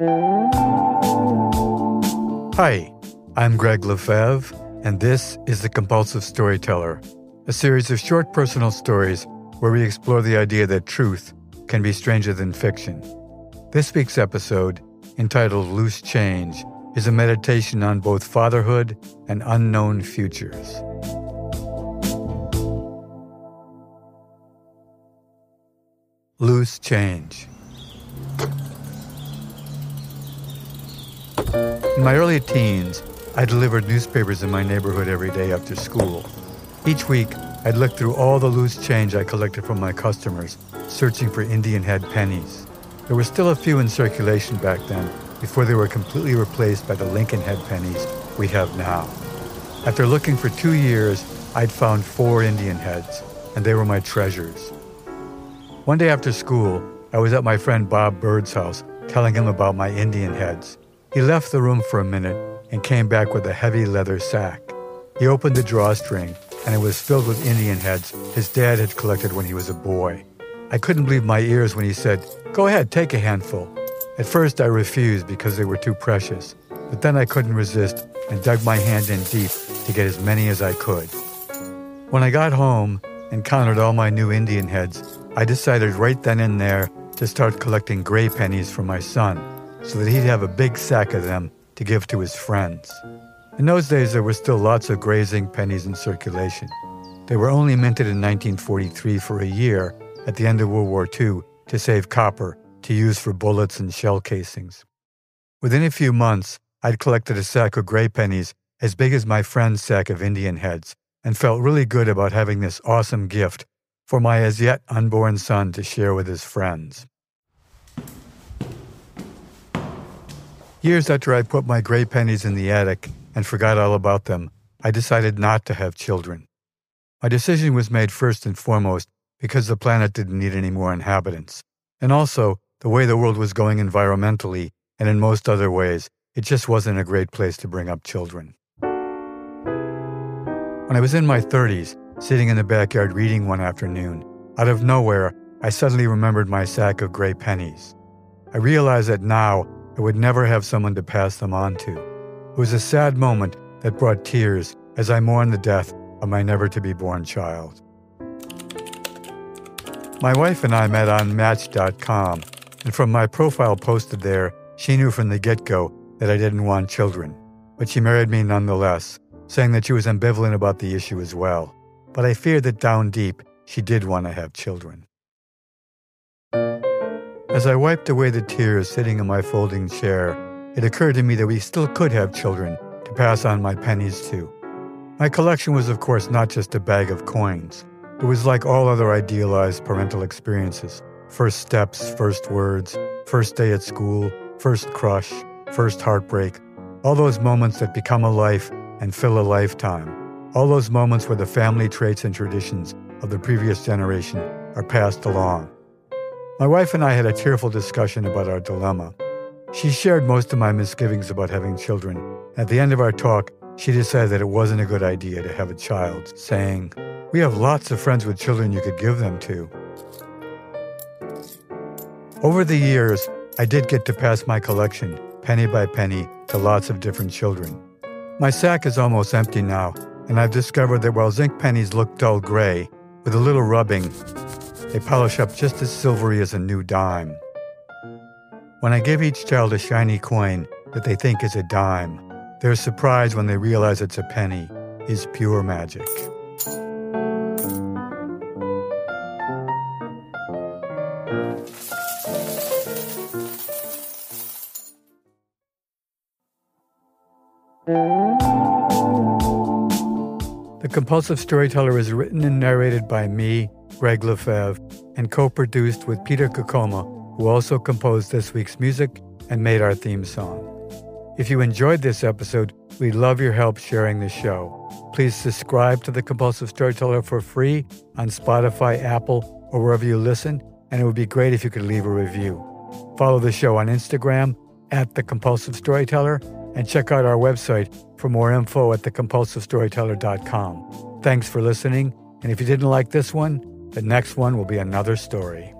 Hi, I'm Gregg Lefevre, and this is The Compulsive Storyteller, a series of short personal stories where we explore the idea that truth can be stranger than fiction. This week's episode, entitled Loose Change, is a meditation on both fatherhood and unknown futures. Loose Change. In my early teens, I delivered newspapers in my neighborhood every day after school. Each week, I'd look through all the loose change I collected from my customers, searching for Indian head pennies. There were still a few in circulation back then, before they were completely replaced by the Lincoln head pennies we have now. After looking for two years, I'd found four Indian heads, and they were my treasures. One day after school, I was at my friend Bob Bird's house telling him about my Indian heads. He left the room for a minute and came back with a heavy leather sack. He opened the drawstring, and it was filled with Indian heads his dad had collected when he was a boy. I couldn't believe my ears when he said, Go ahead, take a handful. At first, I refused because they were too precious, but then I couldn't resist and dug my hand in deep to get as many as I could. When I got home and counted all my new Indian heads, I decided right then and there to start collecting gray pennies for my son so that he'd have a big sack of them to give to his friends. In those days, there were still lots of gray zinc pennies in circulation. They were only minted in 1943 for a year at the end of World War II to save copper to use for bullets and shell casings. Within a few months, I'd collected a sack of gray pennies as big as my friend's sack of Indian heads and felt really good about having this awesome gift for my as yet unborn son to share with his friends. Years after I put my gray pennies in the attic and forgot all about them, I decided not to have children. My decision was made first and foremost because the planet didn't need any more inhabitants. And also, the way the world was going environmentally and in most other ways, it just wasn't a great place to bring up children. When I was in my 30s, sitting in the backyard reading one afternoon, out of nowhere, I suddenly remembered my sack of gray pennies. I realized that now I would never have someone to pass them on to. It was a sad moment that brought tears as I mourned the death of my never to be born child. My wife and I met on Match.com, and from my profile posted there, she knew from the get go that I didn't want children. But she married me nonetheless, saying that she was ambivalent about the issue as well. But I feared that down deep, she did want to have children. As I wiped away the tears sitting in my folding chair, it occurred to me that we still could have children to pass on my pennies to. My collection was, of course, not just a bag of coins. It was like all other idealized parental experiences first steps, first words, first day at school, first crush, first heartbreak, all those moments that become a life and fill a lifetime. All those moments where the family traits and traditions of the previous generation are passed along. My wife and I had a tearful discussion about our dilemma. She shared most of my misgivings about having children. At the end of our talk, she decided that it wasn't a good idea to have a child, saying, We have lots of friends with children you could give them to. Over the years, I did get to pass my collection, penny by penny, to lots of different children. My sack is almost empty now, and I've discovered that while zinc pennies look dull gray, with a little rubbing, they polish up just as silvery as a new dime. When I give each child a shiny coin that they think is a dime, their surprise when they realize it's a penny is pure magic. Mm-hmm. The Compulsive Storyteller is written and narrated by me, Gregg Lefevre, and co produced with Peter Kokoma, who also composed this week's music and made our theme song. If you enjoyed this episode, we'd love your help sharing the show. Please subscribe to The Compulsive Storyteller for free on Spotify, Apple, or wherever you listen, and it would be great if you could leave a review. Follow the show on Instagram at The Compulsive Storyteller and check out our website for more info at thecompulsivestoryteller.com. Thanks for listening, and if you didn't like this one, the next one will be another story.